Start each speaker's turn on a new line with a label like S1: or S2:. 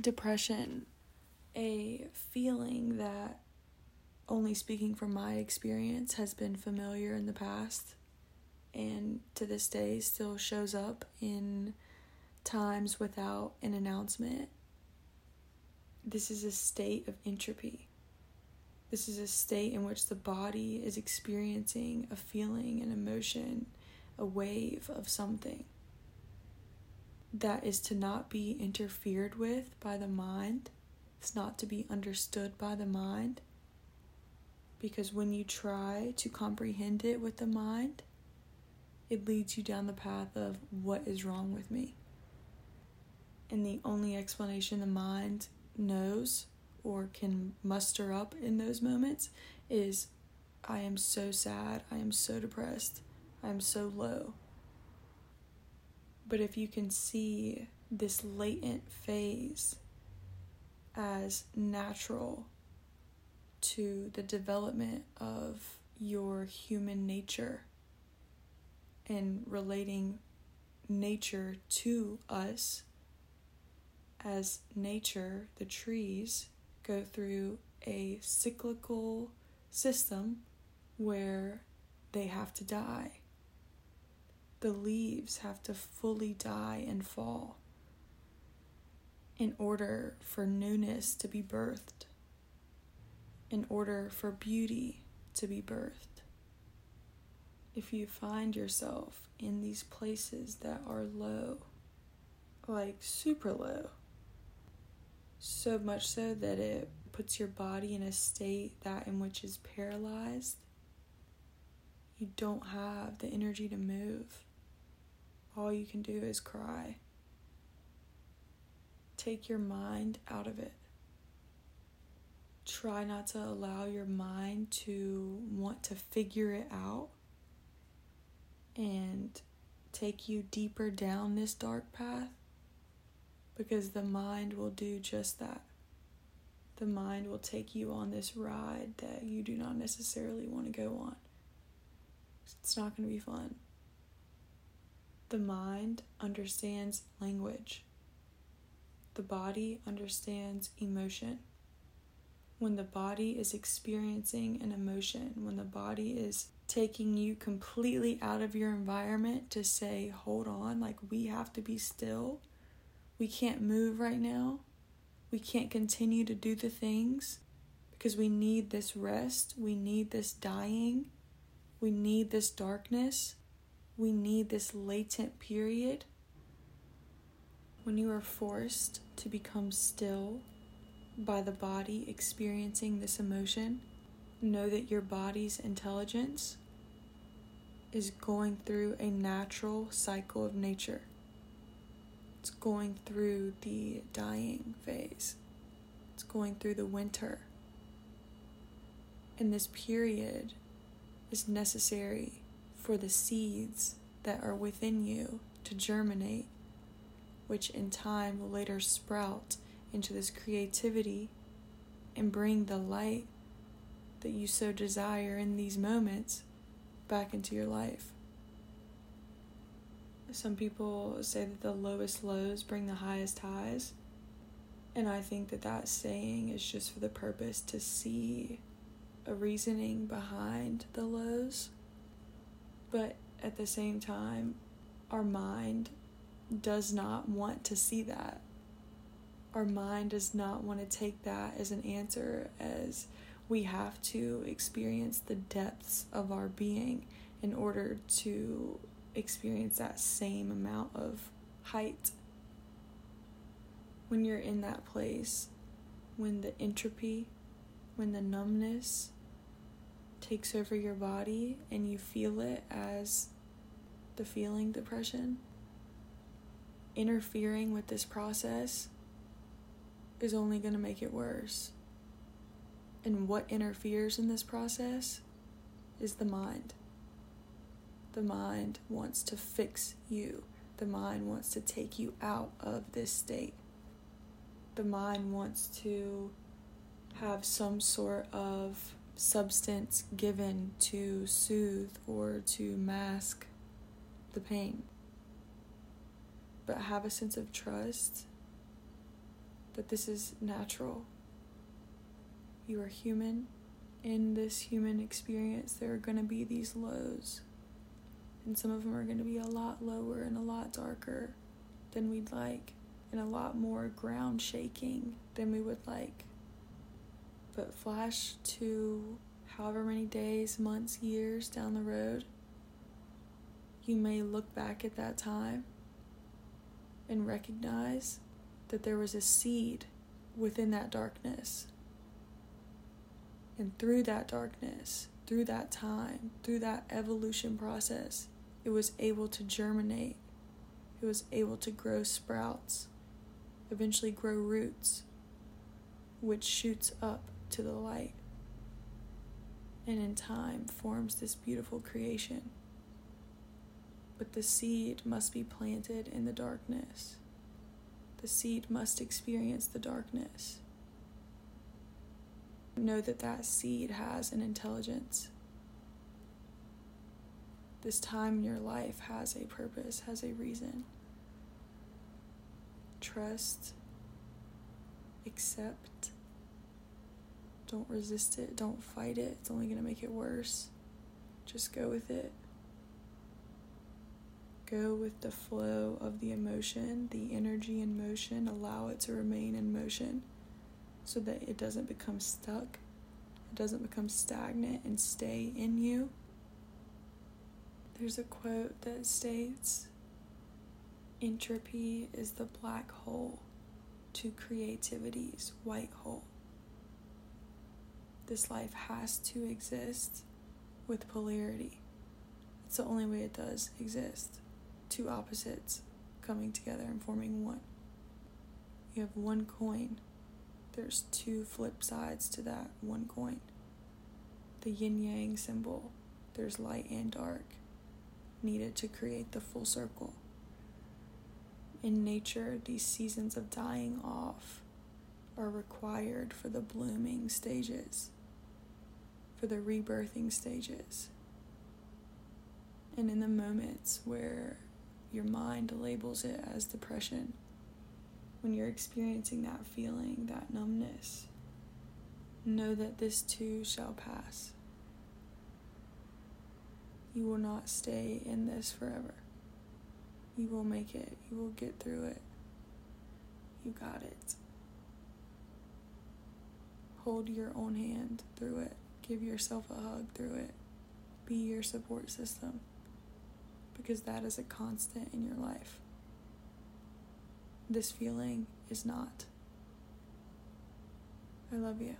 S1: depression a feeling that, only speaking from my experience, has been familiar in the past and to this day still shows up in times without an announcement. This is a state of entropy. This is a state in which the body is experiencing a feeling, an emotion, a wave of something that is to not be interfered with by the mind. It's not to be understood by the mind. Because when you try to comprehend it with the mind, it leads you down the path of what is wrong with me. And the only explanation the mind knows or can muster up in those moments is I am so sad, I am so depressed, I am so low. But if you can see this latent phase as natural to the development of your human nature and relating nature to us as nature, the trees, go through a cyclical system where they have to die the leaves have to fully die and fall in order for newness to be birthed, in order for beauty to be birthed. If you find yourself in these places that are low, like super low, so much so that it puts your body in a state that in which is paralyzed, you don't have the energy to move all you can do is cry. Take your mind out of it. Try not to allow your mind to want to figure it out and take you deeper down this dark path because the mind will do just that. The mind will take you on this ride that you do not necessarily want to go on. It's not going to be fun. The mind understands language. The body understands emotion. When the body is experiencing an emotion, when the body is taking you completely out of your environment to say, hold on, like we have to be still. We can't move right now. We can't continue to do the things because we need this rest. We need this dying. We need this darkness we need this latent period when you are forced to become still by the body experiencing this emotion. Know that your body's intelligence is going through a natural cycle of nature. It's going through the dying phase. It's going through the winter. And this period is necessary for the seeds that are within you to germinate, which in time will later sprout into this creativity and bring the light that you so desire in these moments back into your life. Some people say that the lowest lows bring the highest highs. And I think that that saying is just for the purpose to see a reasoning behind the lows but at the same time, our mind does not want to see that. Our mind does not want to take that as an answer, as we have to experience the depths of our being in order to experience that same amount of height. When you're in that place, when the entropy, when the numbness, takes over your body and you feel it as the feeling depression, interfering with this process is only going to make it worse. And what interferes in this process is the mind. The mind wants to fix you. The mind wants to take you out of this state. The mind wants to have some sort of substance given to soothe or to mask the pain. But have a sense of trust that this is natural. You are human. In this human experience, there are going to be these lows. And some of them are going to be a lot lower and a lot darker than we'd like, and a lot more ground shaking than we would like. But flash to however many days, months, years down the road, you may look back at that time and recognize that there was a seed within that darkness. And through that darkness, through that time, through that evolution process, it was able to germinate. It was able to grow sprouts, eventually grow roots, which shoots up to the light. And in time forms this beautiful creation. But the seed must be planted in the darkness. The seed must experience the darkness. Know that that seed has an intelligence. This time in your life has a purpose, has a reason. Trust, accept, don't resist it, don't fight it, it's only going to make it worse. Just go with it. Go with the flow of the emotion, the energy in motion, allow it to remain in motion so that it doesn't become stuck, it doesn't become stagnant and stay in you. There's a quote that states Entropy is the black hole to creativity's white hole. This life has to exist with polarity. It's the only way it does exist. Two opposites coming together and forming one. You have one coin, there's two flip sides to that one coin. The yin yang symbol, there's light and dark needed to create the full circle. In nature, these seasons of dying off are required for the blooming stages, for the rebirthing stages. And in the moments where your mind labels it as depression, when you're experiencing that feeling, that numbness, know that this too shall pass. You will not stay in this forever. You will make it. You will get through it. You got it. Hold your own hand through it. Give yourself a hug through it. Be your support system. Because that is a constant in your life. This feeling is not. I love you.